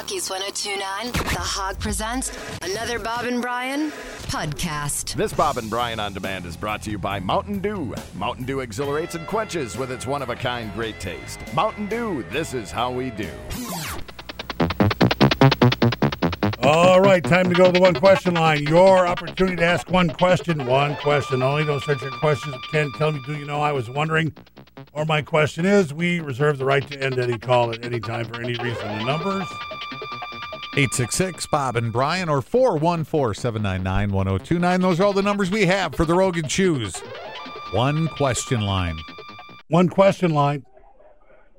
Rockies 1029, The Hog presents another Bob and Brian podcast. This Bob and Brian on Demand is brought to you by Mountain Dew. Mountain Dew exhilarates and quenches with its one of a kind great taste. Mountain Dew, this is how we do. All right, time to go to the one question line. Your opportunity to ask one question, one question only. Don't start your questions. Ken, tell me, do you know I was wondering? Or my question is, we reserve the right to end any call at any time for any reason. The numbers 866 Bob and Brian or 414 799 1029. Those are all the numbers we have for the Rogan Shoes. One question line. one question line.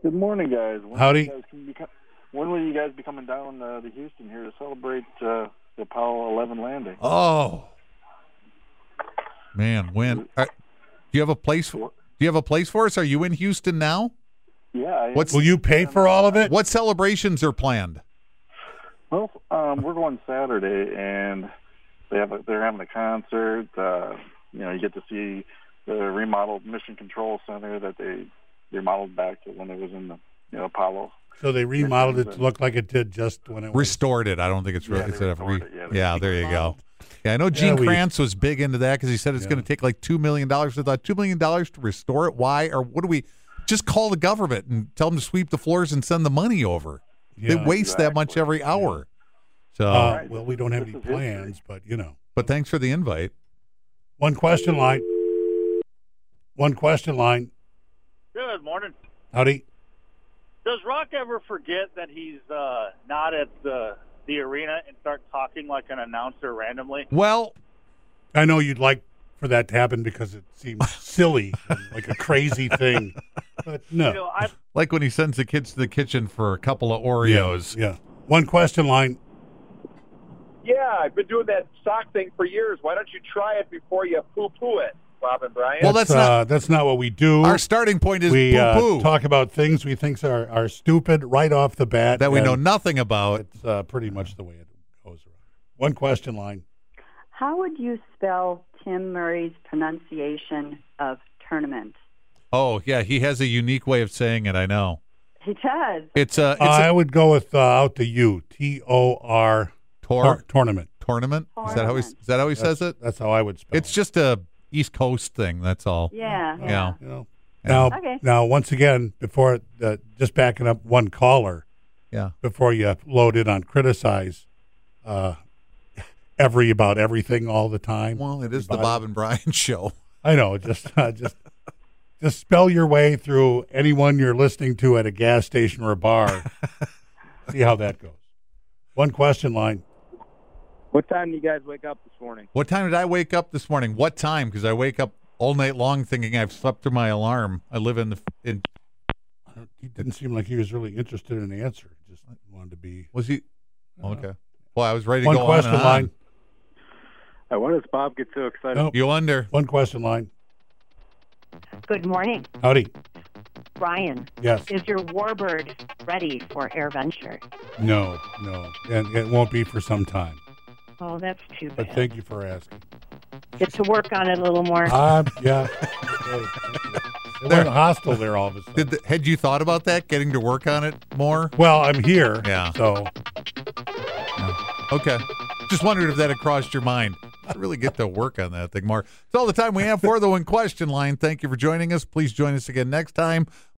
Good morning, guys. When Howdy. You guys can be, when will you guys be coming down uh, to Houston here to celebrate uh, the Apollo 11 landing? Oh. Man, when uh, do you have a place for, do you have a place for us? Are you in Houston now? Yeah. I, What's Will you pay for all of it? what celebrations are planned? Well, um, we're going Saturday, and they have a, they're having a concert. Uh, you know, you get to see the remodeled Mission Control Center that they remodeled back to when it was in the you know Apollo. So they remodeled it to look like it did just when it was. Restored it. I don't think it's really. they it's a re- it, yeah, yeah, there you go. Yeah, I know Gene we- Kranz was big into that because he said it's Yeah. going to take like two million dollars. I thought two million dollars to restore it. Why or what do we? Just call the government and tell them to sweep the floors and send the money over. They Yeah, waste that much every hour. So, Uh, well, we don't have any plans, but you know. but thanks for the invite. One question line. One question line. Good morning. Howdy. Does Rock ever forget that he's uh, not at the the arena and start talking like an announcer randomly? Well, I know you'd like for that to happen because it seems silly, like a crazy thing. But no. You know, like when he sends the kids to the kitchen for a couple of Oreos. Yeah. One question line. Yeah, I've been doing that sock thing for years. Why don't you try it before you poo-poo it, Bob and Brian? Well, that's not- uh, that's not what we do. Our starting point is we poo uh, poo talk about things we think are, are stupid right off the bat. that we know nothing about. It's uh, pretty much the way it goes around. One question line. How would you spell Tim Murray's pronunciation of tournament? Oh yeah, he has a unique way of saying it. I know. He does. It's a it's I a would go with uh, out the U. T O R Tor- tor- tournament. tournament. Is that how he is that how he That's- says it? That's how I would spell It's it. just a East Coast thing. That's all. Yeah. Yeah. Yeah. You know. Now, Okay. now, once again, before uh, just backing up one caller, Yeah. before you load in on criticize uh, every about everything all the time. Well, it is the Bob and Brian show. I know. Just uh, just just spell your way through anyone you're listening to at a gas station or a bar. See how that goes. One question line. what time do you guys wake up this morning? What time did I wake up this morning? What time? Because I wake up all night long thinking I've slept through my alarm. I live in the in. He didn't seem like he was really interested in the answer. Just wanted to be. Was he? Okay. Well, I was ready to One go question on and line. on. Uh, why does Bob get so excited? Nope. You under? One question line. Good morning, Howdy. Brian. Yes. Is your warbird ready for AirVenture? No. No. And it won't be for some time. Oh, that's too bad. But thank you for asking. Get to work on it a little more. Uh, yeah. Okay, thank you. They There- weren't hostile there all of a sudden. Did the, had you thought about that? Getting to work on it more? well, I'm here. Yeah. So Okay. Just wondered if that had crossed your mind. Really get to work on that thing Mark. It's all the time we have for the one question line. Thank you for joining us. Please join us again next time.